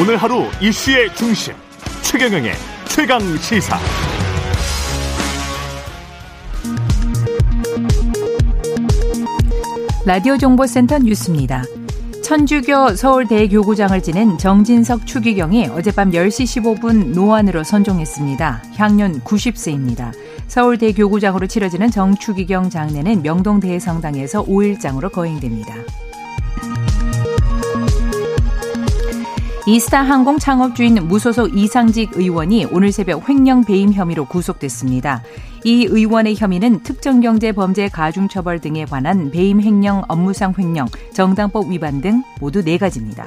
오늘 하루 이슈의 중심 최경영의 최강 시사. 라디오 정보센터 뉴스입니다. 천주교 서울대 교구장을 지낸 정진석 추기경이 어젯밤 10시 15분 노안으로 선종했습니다. 향년 90세입니다. 서울대 교구장으로 치러지는 정추기경 장례는 명동대성당에서 5일장으로 거행됩니다. 이스타 항공 창업주인 무소속 이상직 의원이 오늘 새벽 횡령 배임 혐의로 구속됐습니다. 이 의원의 혐의는 특정경제범죄 가중처벌 등에 관한 배임 횡령, 업무상 횡령, 정당법 위반 등 모두 4가지입니다.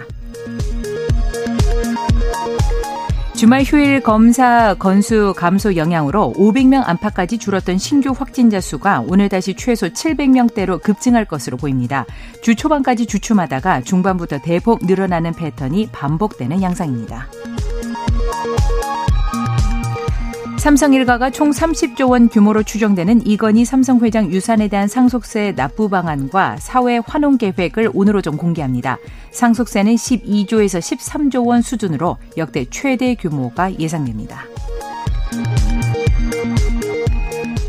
주말 휴일 검사 건수 감소 영향으로 500명 안팎까지 줄었던 신규 확진자 수가 오늘 다시 최소 700명대로 급증할 것으로 보입니다. 주 초반까지 주춤하다가 중반부터 대폭 늘어나는 패턴이 반복되는 양상입니다. 삼성 일가가 총 30조 원 규모로 추정되는 이건희 삼성 회장 유산에 대한 상속세 납부 방안과 사회 환원 계획을 오늘 오전 공개합니다. 상속세는 12조에서 13조 원 수준으로 역대 최대 규모가 예상됩니다.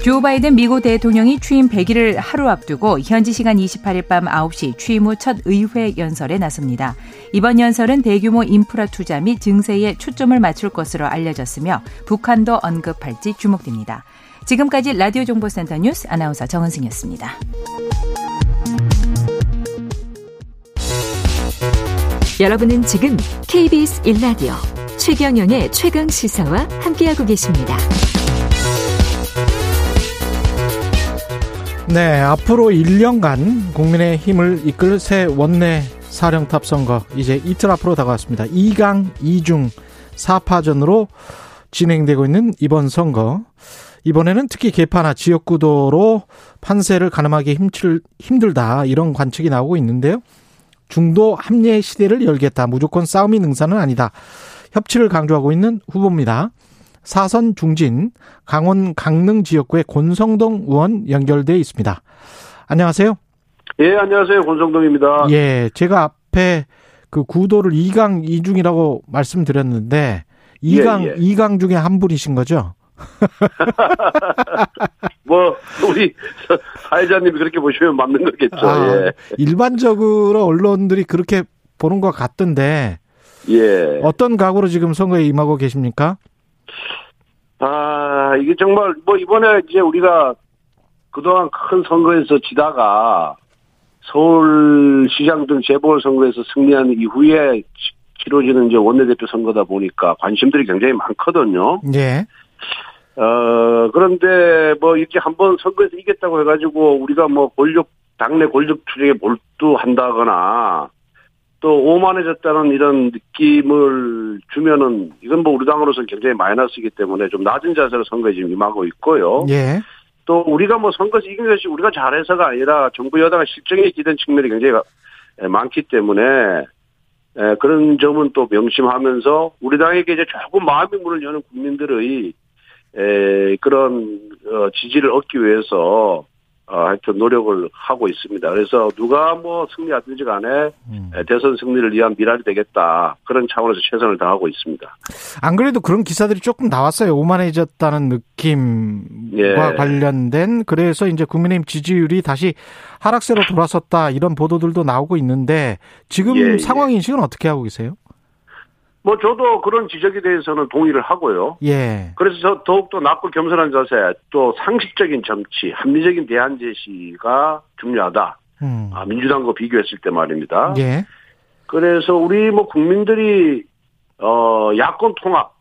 조 바이든 미국 대통령이 취임 100일을 하루 앞두고 현지 시간 28일 밤 9시 취임 후 첫 의회 연설에 나섭니다. 이번 연설은 대규모 인프라 투자 및 증세에 초점을 맞출 것으로 알려졌으며 북한도 언급할지 주목됩니다. 지금까지 라디오 정보센터 뉴스 아나운서 정은승이었습니다. 여러분은 지금 KBS 1라디오 최경영의 최강 시사와 함께하고 계십니다. 네, 앞으로 1년간 국민의 힘을 이끌 새 원내 사령탑 선거 이제 이틀 앞으로 다가왔습니다. 2강 2중 4파전으로 진행되고 있는 이번 선거. 이번에는 특히 개파나 지역구도로 판세를 가늠하기 힘들, 힘들다 이런 관측이 나오고 있는데요. 중도 합리의 시대를 열겠다. 무조건 싸움이 능사는 아니다. 협치를 강조하고 있는 후보입니다. 사선 중진 강원 강릉 지역구의 권성동 의원 연결돼 있습니다. 안녕하세요. 예, 안녕하세요. 권성동입니다. 예, 제가 앞에 그 구도를 2강 2중이라고 말씀드렸는데 2강 예, 예. 2강 중에 한 분이신 거죠? 뭐 우리 사회자님이 그렇게 보시면 맞는 거겠죠. 아, 예. 일반적으로 언론들이 그렇게 보는 것 같던데. 예. 어떤 각오로 지금 선거에 임하고 계십니까? 아, 이게 정말, 뭐, 이번에 이제 우리가 그동안 큰 선거에서 지다가 서울시장 등 재보궐선거에서 승리한 이후에 치러지는 이제 원내대표 선거다 보니까 관심들이 굉장히 많거든요. 예. 어, 그런데 뭐 이렇게 한번 선거에서 이겼다고 해가지고 우리가 뭐 권력, 당내 권력 투쟁에 몰두한다거나 또 오만해졌다는 이런 느낌을 주면은 이건 뭐 우리 당으로서는 굉장히 마이너스이기 때문에 좀 낮은 자세로 선거에 지금 임하고 있고요. 예. 또 우리가 뭐 선거에서 이긴 것이 우리가 잘해서가 아니라 정부 여당가 실정에 기댄 측면이 굉장히 많기 때문에 그런 점은 또 명심하면서 우리 당에게 이제 조금 마음의 문을 여는 국민들의 그런 어, 지지를 얻기 위해서 어, 하여튼 노력을 하고 있습니다. 그래서 누가 뭐 승리하든지 간에 음. 대선 승리를 위한 미랄이 되겠다. 그런 차원에서 최선을 다하고 있습니다. 안 그래도 그런 기사들이 조금 나왔어요. 오만해졌다는 느낌과 예. 관련된 그래서 이제 국민의힘 지지율이 다시 하락세로 돌아섰다 이런 보도들도 나오고 있는데 지금 예, 예. 상황 인식은 어떻게 하고 계세요? 뭐 저도 그런 지적에 대해서는 동의를 하고요. 예. 그래서 저 더욱더 낮고 겸손한 자세, 또 상식적인 정치, 합리적인 대안 제시가 중요하다. 음. 아, 민주당과 비교했을 때 말입니다. 예. 그래서 우리 뭐 국민들이 어 야권 통합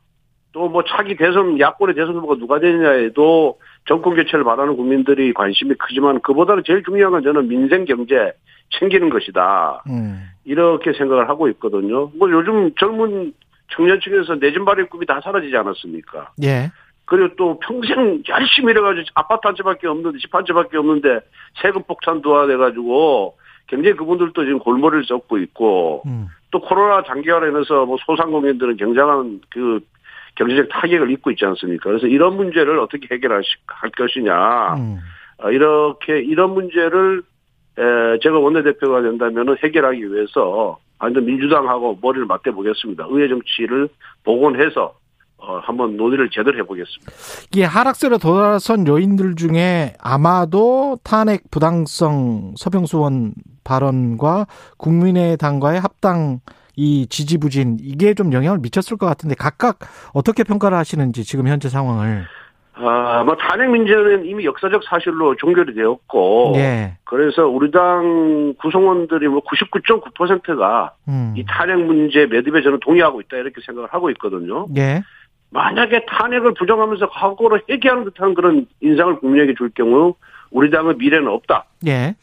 또 뭐 차기 대선 야권의 대선 후보가 누가 되느냐에도 정권 교체를 바라는 국민들이 관심이 크지만 그보다는 제일 중요한 건 저는 민생 경제 챙기는 것이다. 음. 이렇게 생각을 하고 있거든요. 뭐 요즘 젊은 청년층에서 내 집 마련 꿈이 다 사라지지 않았습니까? 예. 그리고 또 평생 열심히 일해가지고 아파트 한 채밖에 없는데 집 한 채밖에 없는데 세금 폭탄 도와돼가지고 굉장히 그분들도 지금 골머리를 썩고 있고 음. 또 코로나 장기화로 인해서 뭐 소상공인들은 굉장한 그 경제적 타격을 입고 있지 않습니까? 그래서 이런 문제를 어떻게 해결할 것이냐. 음. 어, 이렇게 이런 문제를 에, 제가 원내대표가 된다면 해결하기 위해서 완전 민주당하고 머리를 맞대 보겠습니다. 의회 정치를 복원해서 어, 한번 논의를 제대로 해보겠습니다. 이게 하락세로 돌아선 요인들 중에 아마도 탄핵 부당성 서병수원 발언과 국민의당과의 합당 이 지지부진 이게 좀 영향을 미쳤을 것 같은데 각각 어떻게 평가를 하시는지 지금 현재 상황을 아, 뭐 탄핵 문제는 이미 역사적 사실로 종결이 되었고, 예. 그래서 우리 당 구성원들이 뭐 99.9%가 음. 이 탄핵 문제 매듭에 저는 동의하고 있다 이렇게 생각을 하고 있거든요. 예. 만약에 탄핵을 부정하면서 과거로 회귀하는 듯한 그런 인상을 국민에게 줄 경우 우리 당의 미래는 없다. 예.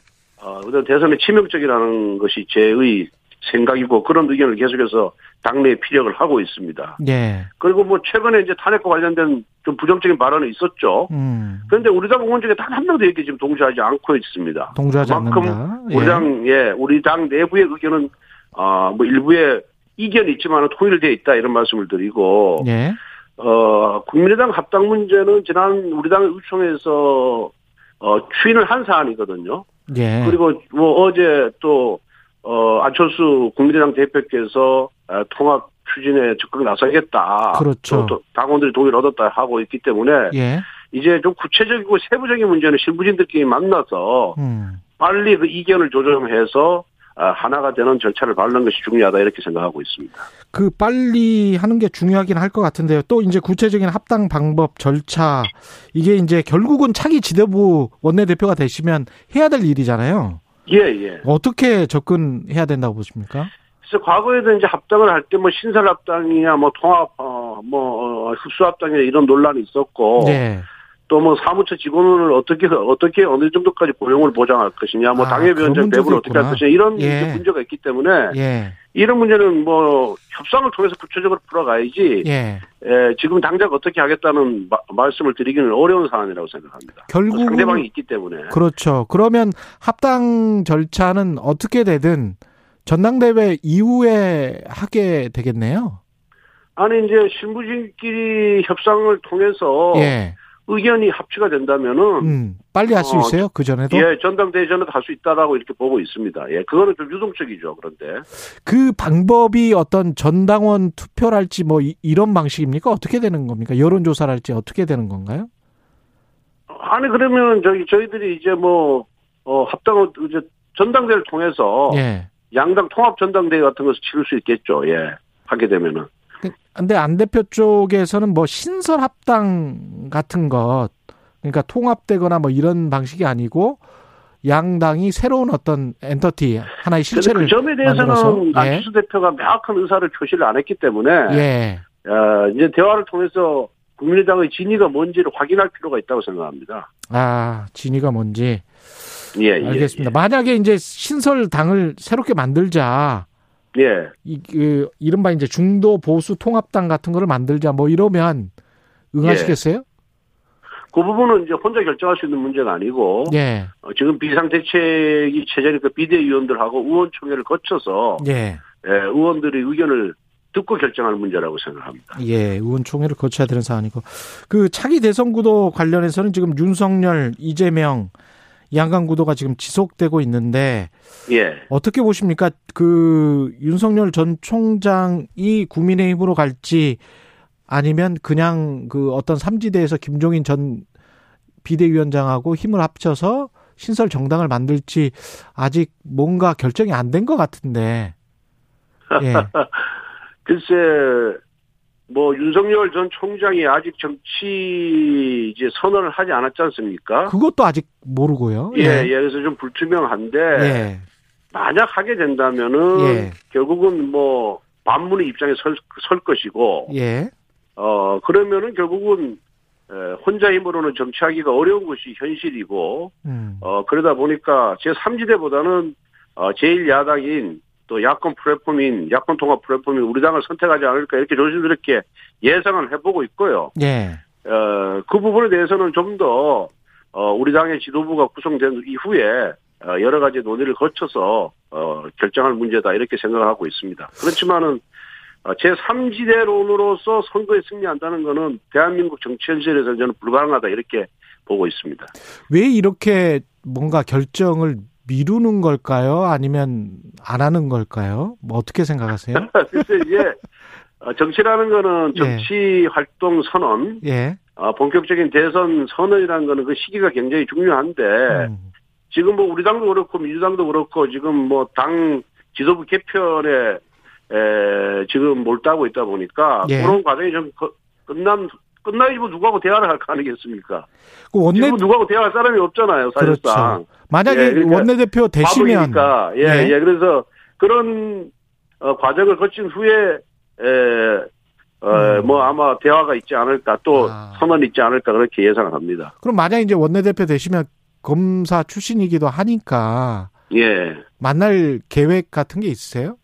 어, 그다음 대선에 치명적이라는 것이 제의 생각이고 그런 의견을 계속해서 당내에 피력을 하고 있습니다. 예. 그리고 뭐 최근에 이제 탄핵과 관련된 좀 부정적인 발언이 있었죠. 음. 그런데 우리 당 의원 중에 단 한 명도 이렇게 지금 동조하지 않고 있습니다. 동조하지 그만큼 않는다. 우리 당, 예, 우리 당 내부의 의견은, 아, 뭐 일부에 이견이 있지만 통일되어 있다 이런 말씀을 드리고, 예. 어, 국민의당 합당 문제는 지난 우리 당 의총에서 어, 추인을 한 사안이거든요. 예. 그리고 뭐 어제 또, 어, 안철수 국민의당 대표께서 아, 통합 추진에 적극 나서겠다. 그렇죠. 또, 또 당원들이 동의를 얻었다 하고 있기 때문에 예. 이제 좀 구체적이고 세부적인 문제는 실무진들끼리 만나서 음. 빨리 그 이견을 조정해서 아, 하나가 되는 절차를 밟는 것이 중요하다 이렇게 생각하고 있습니다. 그 빨리 하는 게 중요하긴 할 것 같은데요. 또 이제 구체적인 합당 방법 절차 이게 이제 결국은 차기 지도부 원내대표가 되시면 해야 될 일이잖아요. 예, 예. 어떻게 접근해야 된다고 보십니까? 그래서 과거에도 이제 합당을 할 때 뭐 신설 합당이냐 뭐 통합 어뭐 어, 흡수 합당이냐 이런 논란이 있었고 네. 또뭐 사무처 직원을 어떻게 어떻게 어느 정도까지 고용을 보장할 것이냐 뭐 아, 당협위원장 배분을 어떻게 할. 것이냐 이런 예. 문제가 있기 때문에 예. 이런 문제는 뭐 협상을 통해서 구체적으로 풀어가야지 예. 에, 지금 당장 어떻게 하겠다는 마- 말씀을 드리기는 어려운 사안이라고 생각합니다. 결국은 상대방이 있기 때문에. 그렇죠. 그러면 합당 절차는 어떻게 되든 전당대회 이후에 하게 되겠네요. 아니 이제 신부진끼리 협상을 통해서 예. 의견이 합치가 된다면은 음. 빨리 할수 어, 있어요? 그 전에도? 예 전당대회 전에도 할수 있다라고 이렇게 보고 있습니다. 예 그거는 좀 유동적이죠. 그런데 그 방법이 어떤 전당원 투표랄지 뭐 이, 런 방식입니까? 어떻게 되는 겁니까? 여론조사랄지 어떻게 되는 건가요? 아니 그러면 저기 저희들이 이제 뭐 어, 합당을 이제 전당대회를 통해서 예. 양당 통합 전당대회 같은 것을 치를 수 있겠죠. 예 하게 되면은. 근데 안 대표 쪽에서는 뭐 신설 합당 같은 것 그러니까 통합되거나 뭐 이런 방식이 아니고 양당이 새로운 어떤 entity 하나의 실체를 그 점에 대해서는 예. 안철수 대표가 명확한 의사를 표시를 안 했기 때문에 예. 어, 이제 대화를 통해서 국민의당의 진의가 뭔지를 확인할 필요가 있다고 생각합니다. 아, 진의가 뭔지 예, 예. 알겠습니다. 만약에 이제 신설 당을 새롭게 만들자. 예. 예. 이, 그, 이른바 이제 중도 보수 통합당 같은 거를 만들자 뭐 이러면 응하시겠어요? 그 부분은 이제 혼자 결정할 수 있는 문제가 아니고 예. 어, 지금 비상대책이 체제니까 비대위원들하고 의원총회를 거쳐서 예. 예, 의원들의 의견을 듣고 결정하는 문제라고 생각합니다. 예, 의원총회를 거쳐야 되는 사안이고. 그 차기 대선 구도 관련해서는 지금 윤석열, 이재명, 양강 구도가 지금 지속되고 있는데 예. 어떻게 보십니까? 그 윤석열 전 총장이 국민의힘으로 갈지 아니면 그냥 그 어떤 삼지대에서 김종인 전 비대위원장하고 힘을 합쳐서 신설 정당을 만들지 아직 뭔가 결정이 안 된 것 같은데. 예. 글쎄, 뭐, 윤석열 전 총장이 아직 정치 이제 선언을 하지 않았지 않습니까? 그것도 아직 모르고요. 예, 예, 그래서 좀 불투명한데, 예. 만약 하게 된다면은, 예. 결국은 뭐, 반문의 입장에 설, 설 것이고, 예. 어, 그러면은 결국은, 에, 혼자 힘으로는 정치하기가 어려운 것이 현실이고, 음. 어, 그러다 보니까 제 3지대보다는, 어, 제1야당인 또 야권 플랫폼인, 야권 통합 플랫폼인 우리 당을 선택하지 않을까 이렇게 조심스럽게 예상을 해보고 있고요. 예. 어, 그 부분에 대해서는 좀 더, 어, 우리 당의 지도부가 구성된 이후에, 어, 여러 가지 논의를 거쳐서, 어, 결정할 문제다, 이렇게 생각을 하고 있습니다. 그렇지만은, 어, 제3지대론으로서 선거에 승리한다는 것은 대한민국 정치 현실에서 저는 불가능하다, 이렇게 보고 있습니다. 왜 이렇게 뭔가 결정을 미루는 걸까요? 아니면 안 하는 걸까요? 뭐 어떻게 생각하세요? 그래서 이제 어, 정치라는 거는 예. 정치 활동 선언, 예. 어, 본격적인 대선 선언이라는 거는 그 시기가 굉장히 중요한데 음. 지금 뭐 우리 당도 그렇고 민주당도 그렇고 지금 뭐 당 지도부 개편에 에, 지금 몰두하고 있다 보니까 예. 그런 과정이 좀 거- 끝난 끝나야지 뭐 누구하고 대화를 할 거 아니겠습니까? 그 원내 누구하고 대화할 사람이 없잖아요, 사실상. 그렇죠. 만약에 예, 그러니까 원내대표 되시면 바보니까 예, 예. 예, 그래서 그런 어, 과정을 거친 후에 에, 어, 음. 뭐 아마 대화가 있지 않을까 또 아. 선언이 있지 않을까 그렇게 예상을 합니다. 그럼 만약 이제 원내대표 되시면 검사 출신이기도 하니까 예. 만날 계획 같은 게 있으세요?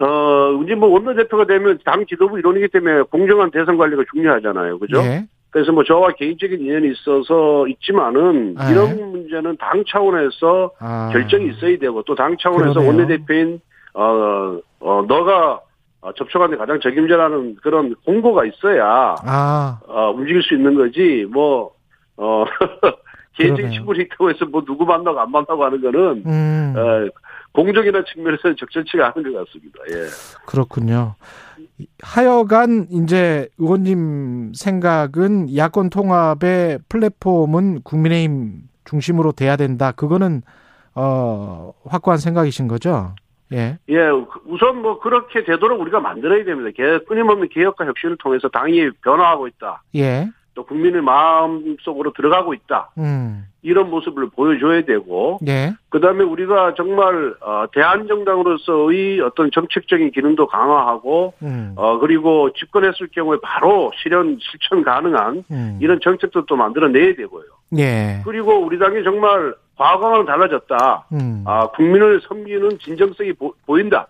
어, 이제 뭐 원내대표가 되면 당 지도부 일원이기 때문에 공정한 대선 관리가 중요하잖아요. 그죠? 예. 그래서 뭐 저와 개인적인 인연이 있어서 있지만은 네. 이런 문제는 당 차원에서 아. 결정이 있어야 되고 또 당 차원에서 그러네요. 원내대표인 어, 어 너가 어, 접촉하는 데 가장 적임자라는 그런 공고가 있어야 아, 어, 움직일 수 있는 거지 뭐 어, 개인적인. 친분이 있다고 해서 뭐 누구 만나고 안 만나고 하는 거는 음, 어, 공정이나 측면에서는 적절치가 않은 것 같습니다. 예. 그렇군요. 하여간 이제 의원님 생각은 야권 통합의 플랫폼은 국민의힘 중심으로 돼야 된다. 그거는 어 확고한 생각이신 거죠? 예. 예, 우선 뭐 그렇게 되도록 우리가 만들어야 됩니다. 개, 끊임없는 개혁과 혁신을 통해서 당이 변화하고 있다. 예. 또 국민의 마음 속으로 들어가고 있다. 음. 이런 모습을 보여줘야 되고, 예. 그 다음에 우리가 정말, 어, 대한정당으로서의 어떤 정책적인 기능도 강화하고, 음. 어, 그리고 집권했을 경우에 바로 실현, 실천 가능한 음. 이런 정책도 또 만들어내야 되고요. 예. 그리고 우리 당이 정말 과거와는 달라졌다. 음. 아, 국민을 섬기는 진정성이 보, 보인다.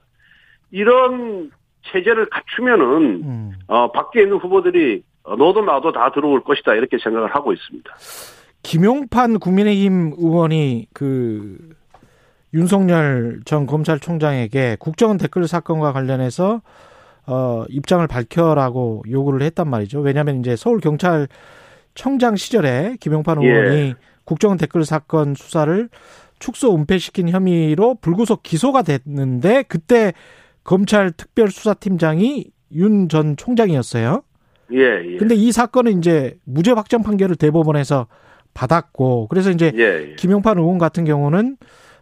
이런 체제를 갖추면은, 음. 어, 밖에 있는 후보들이 어, 너도 나도 다 들어올 것이다. 이렇게 생각을 하고 있습니다. 김용판 국민의힘 의원이 그 윤석열 전 검찰총장에게 국정원 댓글 사건과 관련해서 어 입장을 밝혀라고 요구를 했단 말이죠. 왜냐하면 이제 서울 경찰 청장 시절에 김용판 예. 의원이 국정원 댓글 사건 수사를 축소 은폐시킨 혐의로 불구속 기소가 됐는데 그때 검찰 특별수사팀장이 윤 전 총장이었어요. 예, 예. 근데 이 사건은 이제 무죄 확정 판결을 대법원에서 받았고 그래서 이제 예, 예. 김용판 의원 같은 경우는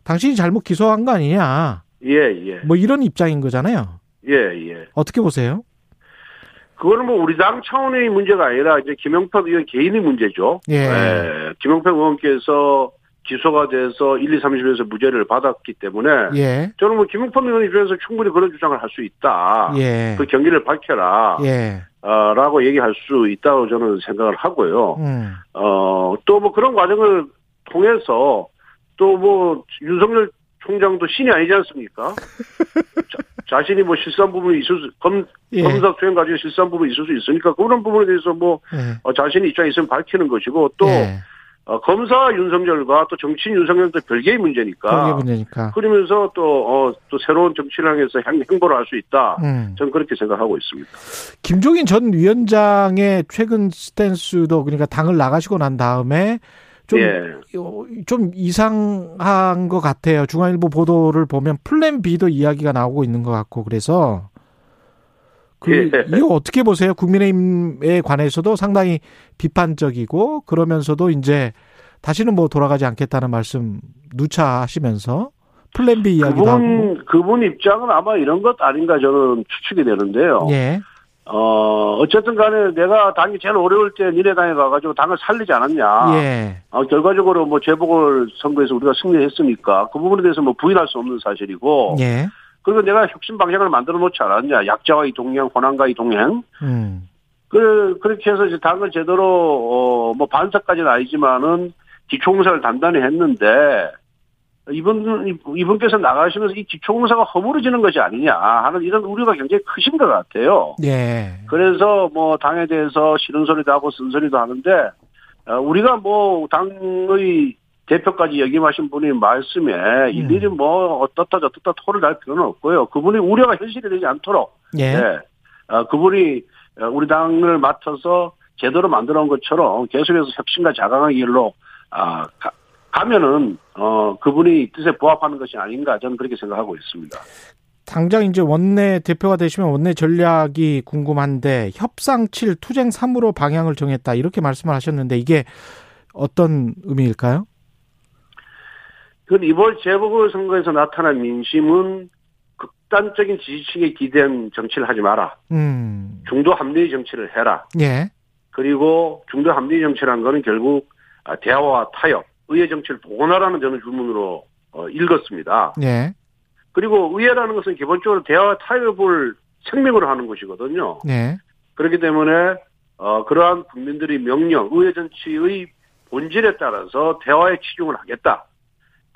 당신이 잘못 기소한 거 아니냐 예, 예. 뭐 이런 입장인 거잖아요. 예, 예. 어떻게 보세요? 그거는 뭐 우리 당 차원의 문제가 아니라 이제 김영표 의원 개인의 문제죠. 예. 예. 김영표 의원께서 기소가 돼서 1, 2, 3심에서 무죄를 받았기 때문에 예, 저는 뭐 김영표 의원 입장에서 충분히 그런 주장을 할 수 있다. 예, 그 경기를 밝혀라. 예, 어, 라고 얘기할 수 있다고 저는 생각을 하고요. 음, 어, 또 뭐 그런 과정을 통해서 또 뭐 윤석열 총장도 신이 아니지 않습니까? 자, 신이뭐 실수한 부분이 있을 수, 검, 예, 검사 수행 과정에 실수한 부분이 있을 수 있으니까 그런 부분에 대해서 뭐 예, 어, 자신의 입장이 있으면 밝히는 것이고 또 예. 어, 검사 윤석열과 또 정치인 윤석열도 별개의 문제니까 그게 문제니까. 그러면서 또, 어, 또 새로운 정치를 향해서 행, 행보를 할 수 있다. 음. 저는 그렇게 생각하고 있습니다. 김종인 전 위원장의 최근 스탠스도 그러니까 당을 나가시고 난 다음에 좀, 예. 어, 좀 이상한 것 같아요. 중앙일보 보도를 보면 플랜 B도 이야기가 나오고 있는 것 같고 그래서 그 예. 이거 어떻게 보세요? 국민의힘에 관해서도 상당히 비판적이고 그러면서도 이제 다시는 뭐 돌아가지 않겠다는 말씀 누차 하시면서 플랜 B 이야기도 하고 그분, 그분 입장은 아마 이런 것 아닌가 저는 추측이 되는데요. 예. 어, 어쨌든 간에 내가 당이 제일 어려울 때 니네 당에 가가지고 당을 살리지 않았냐. 예. 어, 결과적으로 뭐 재보궐 선거에서 우리가 승리했으니까 그 부분에 대해서 뭐 부인할 수 없는 사실이고. 예. 그리고 내가 혁신 방향을 만들어 놓지 않았냐. 약자와의 동행, 호남과의 동행. 음. 그, 그렇게 해서 이제 당을 제대로, 어, 뭐 반사까지는 아니지만은 기초공사를 단단히 했는데 이분, 이분께서 나가시면서 이 기초공사가 허물어지는 것이 아니냐 하는 이런 우려가 굉장히 크신 것 같아요. 예. 그래서 뭐 당에 대해서 싫은 소리도 하고 쓴 소리도 하는데 어, 우리가 뭐 당의 대표까지 역임하신 분이 말씀에 일일이 뭐 어떻다 저떻다 토를 날 필요는 없고요. 그분이 우려가 현실이 되지 않도록 예. 네. 어, 그분이 어, 우리 당을 맡아서 제대로 만들어 온 것처럼 계속해서 혁신과 자강의 길로 아, 가, 가면은 어 그분이 뜻에 부합하는 것이 아닌가 저는 그렇게 생각하고 있습니다. 당장 이제 원내 대표가 되시면 원내 전략이 궁금한데 협상 7 투쟁 3으로 방향을 정했다 이렇게 말씀을 하셨는데 이게 어떤 의미일까요? 그 이번 재보궐선거에서 나타난 민심은 극단적인 지지층에 기대한 정치를 하지 마라. 음. 중도 합리의 정치를 해라. 예. 그리고 중도 합리의 정치라는 거는 결국 아, 대화와 타협, 의회 정치를 복원하라는 저는 주문으로 어, 읽었습니다. 예. 그리고 의회라는 것은 기본적으로 대화와 타협을 생명으로 하는 것이거든요. 네. 그렇기 때문에 어, 그러한 국민들의 명령, 의회 정치의 본질에 따라서 대화에 치중을 하겠다.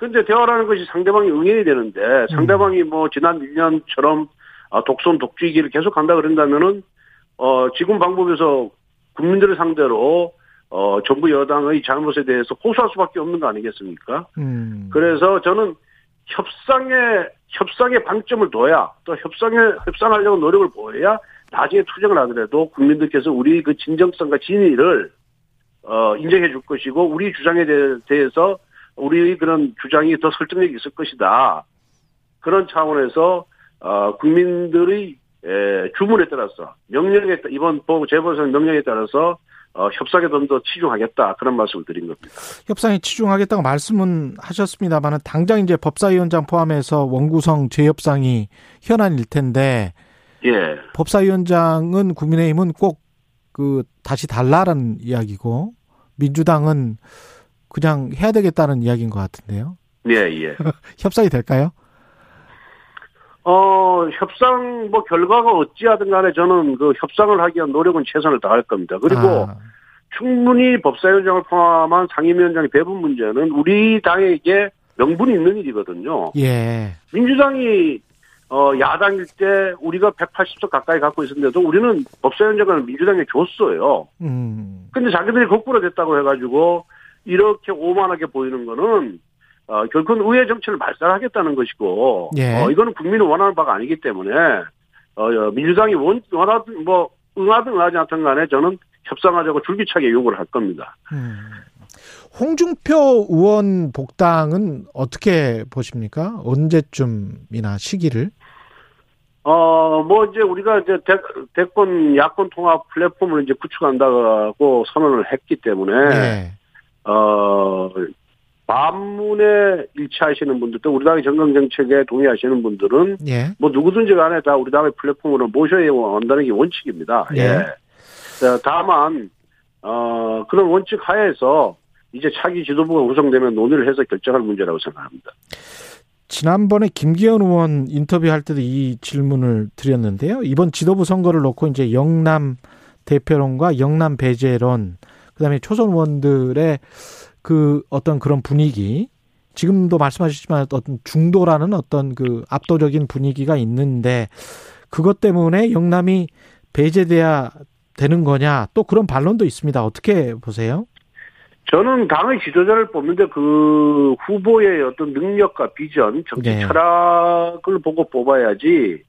근데 대화라는 것이 상대방이 응해야 되는데 상대방이 뭐 지난 1년처럼 아, 독선 독주이기를 계속 한다 그런다면은 어, 지금 방법에서 국민들을 상대로 어, 정부 여당의 잘못에 대해서 호소할 수밖에 없는 거 아니겠습니까? 음. 그래서 저는 협상에 협상에 방점을 둬야 또 협상에 협상하려고 노력을 보여야 나중에 투쟁을 하더라도 국민들께서 우리 그 진정성과 진위를 어 인정해 줄 것이고 우리 주장에 대해서 우리 그런 주장이 더 설득력이 있을 것이다. 그런 차원에서 어 국민들의 에, 주문에 따라서 명령에 따- 이번 재보선 명령에 따라서 어, 협상에 좀 더 치중하겠다 그런 말씀을 드린 겁니다. 협상에 치중하겠다고 말씀은 하셨습니다만은 당장 이제 법사위원장 포함해서 원구성 재협상이 현안일 텐데 예. 법사위원장은 국민의힘은 꼭 그 다시 달라라는 이야기고 민주당은 그냥 해야 되겠다는 이야기인 것 같은데요. 예, 예. 협상이 될까요? 어, 협상, 뭐, 결과가 어찌하든 간에 저는 그 협상을 하기 위한 노력은 최선을 다할 겁니다. 그리고 아, 충분히 법사위원장을 포함한 상임위원장의 배분 문제는 우리 당에게 명분이 있는 일이거든요. 예. 민주당이, 어, 야당일 때 우리가 180석 가까이 갖고 있었는데도 우리는 법사위원장을 민주당에 줬어요. 음. 근데 자기들이 거꾸로 됐다고 해가지고 이렇게 오만하게 보이는 거는 어, 결국은 의회 정치를 말살하겠다는 것이고 예. 어, 이거는 국민이 원하는 바가 아니기 때문에 어, 어, 민주당이 원, 원하든 뭐 응하든 응하지 않든 간에 저는 협상하자고 줄기차게 요구를 할 겁니다. 음. 홍준표 의원 복당은 어떻게 보십니까? 언제쯤이나 시기를? 어, 뭐 이제 우리가 이제 대, 대권 야권 통합 플랫폼을 이제 구축한다고 선언을 했기 때문에 예. 어, 반문에 일치하시는 분들도 우리 당의 정강 정책에 동의하시는 분들은 예. 뭐 누구든지 간에 다 우리 당의 플랫폼으로 모셔야 한다는 게 원칙입니다. 네. 예. 자, 다만 어, 그런 원칙 하에서 이제 차기 지도부가 구성되면 논의를 해서 결정할 문제라고 생각합니다. 지난번에 김기현 의원 인터뷰할 때도 이 질문을 드렸는데요. 이번 지도부 선거를 놓고 이제 영남 대표론과 영남 배제론, 그다음에 초선 의원들의 그 어떤 그런 분위기, 지금도 말씀하셨지만 어떤 중도라는 어떤 그 압도적인 분위기가 있는데 그것 때문에 영남이 배제돼야 되는 거냐 또 그런 반론도 있습니다. 어떻게 보세요? 저는 당의 지도자를 뽑는데 그 후보의 어떤 능력과 비전, 정치 네. 철학을 보고 뽑아야지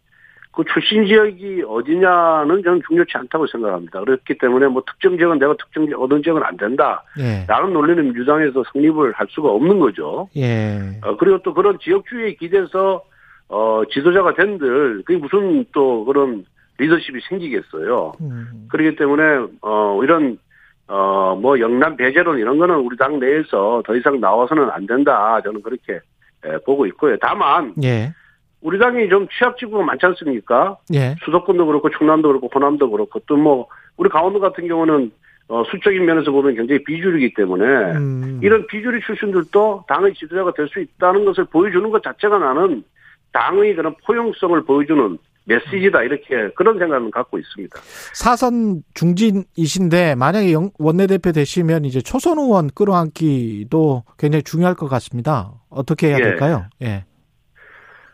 그 출신 지역이 어디냐는 저는 중요치 않다고 생각합니다. 그렇기 때문에 뭐 특정 지역은 내가 특정 지역, 어느 지역은 안 된다. 예. 라는 논리는 민주당에서 성립을 할 수가 없는 거죠. 예. 어, 그리고 또 그런 지역주의에 기대서 어, 지도자가 된들 그게 무슨 또 그런 리더십이 생기겠어요. 음. 그렇기 때문에 어 이런 어 뭐 영남 배제론 이런 거는 우리 당 내에서 더 이상 나와서는 안 된다. 저는 그렇게 예, 보고 있고요. 다만 예. 우리 당이 좀 취약 지구가 많지 않습니까? 예. 수도권도 그렇고 충남도 그렇고 호남도 그렇고 또 뭐 우리 강원도 같은 경우는 어 수적인 면에서 보면 굉장히 비주류이기 때문에 음. 이런 비주류 출신들도 당의 지도자가 될 수 있다는 것을 보여주는 것 자체가 나는 당의 그런 포용성을 보여주는 메시지다 이렇게 그런 생각은 갖고 있습니다. 사선 중진이신데 만약에 영- 원내대표 되시면 이제 초선 의원 끌어안기도 굉장히 중요할 것 같습니다. 어떻게 해야 예. 될까요? 예.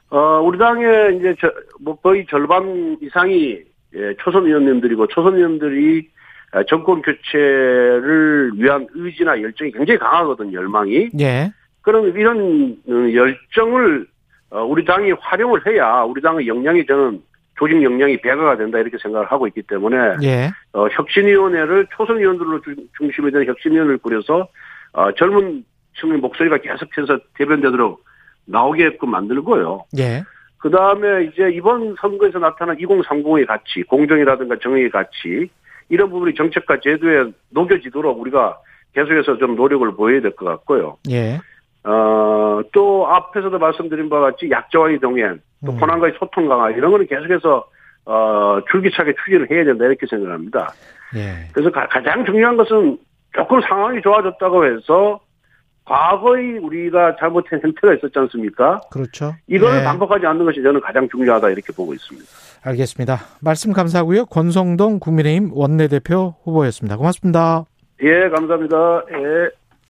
어, 우리 당의 이제 저, 뭐 거의 절반 이상이 예, 초선 의원님들이고 초선 의원들이 아, 정권 교체를 위한 의지나 열정이 굉장히 강하거든요, 열망이. 예. 그럼 이런 어, 열정을 어, 우리 당이 활용을 해야 우리 당의 역량이 저는 조직 역량이 배가가 된다 이렇게 생각을 하고 있기 때문에 예. 어, 혁신위원회를 초선 의원들로 중- 중심이 된 혁신위원회를 꾸려서 어, 젊은 시민층의 목소리가 계속해서 대변되도록 나오게끔 만들고요. 예. 그 다음에 이제 이번 선거에서 나타난 2030의 가치, 공정이라든가 정의의 가치, 이런 부분이 정책과 제도에 녹여지도록 우리가 계속해서 좀 노력을 보여야 될 것 같고요. 예. 어, 또 앞에서도 말씀드린 바와 같이 약자와의 동행, 또 음. 권한과의 소통 강화, 이런 거는 계속해서, 어, 줄기차게 추진을 해야 된다, 이렇게 생각합니다. 예. 그래서 가, 장 중요한 것은 조금 상황이 좋아졌다고 해서 과거의 우리가 잘못한 행태가 있었지 않습니까? 그렇죠. 이거를 예. 반복하지 않는 것이 저는 가장 중요하다 이렇게 보고 있습니다. 알겠습니다. 말씀 감사하고요. 권성동 국민의힘 원내대표 후보였습니다. 고맙습니다. 예, 감사합니다. 예.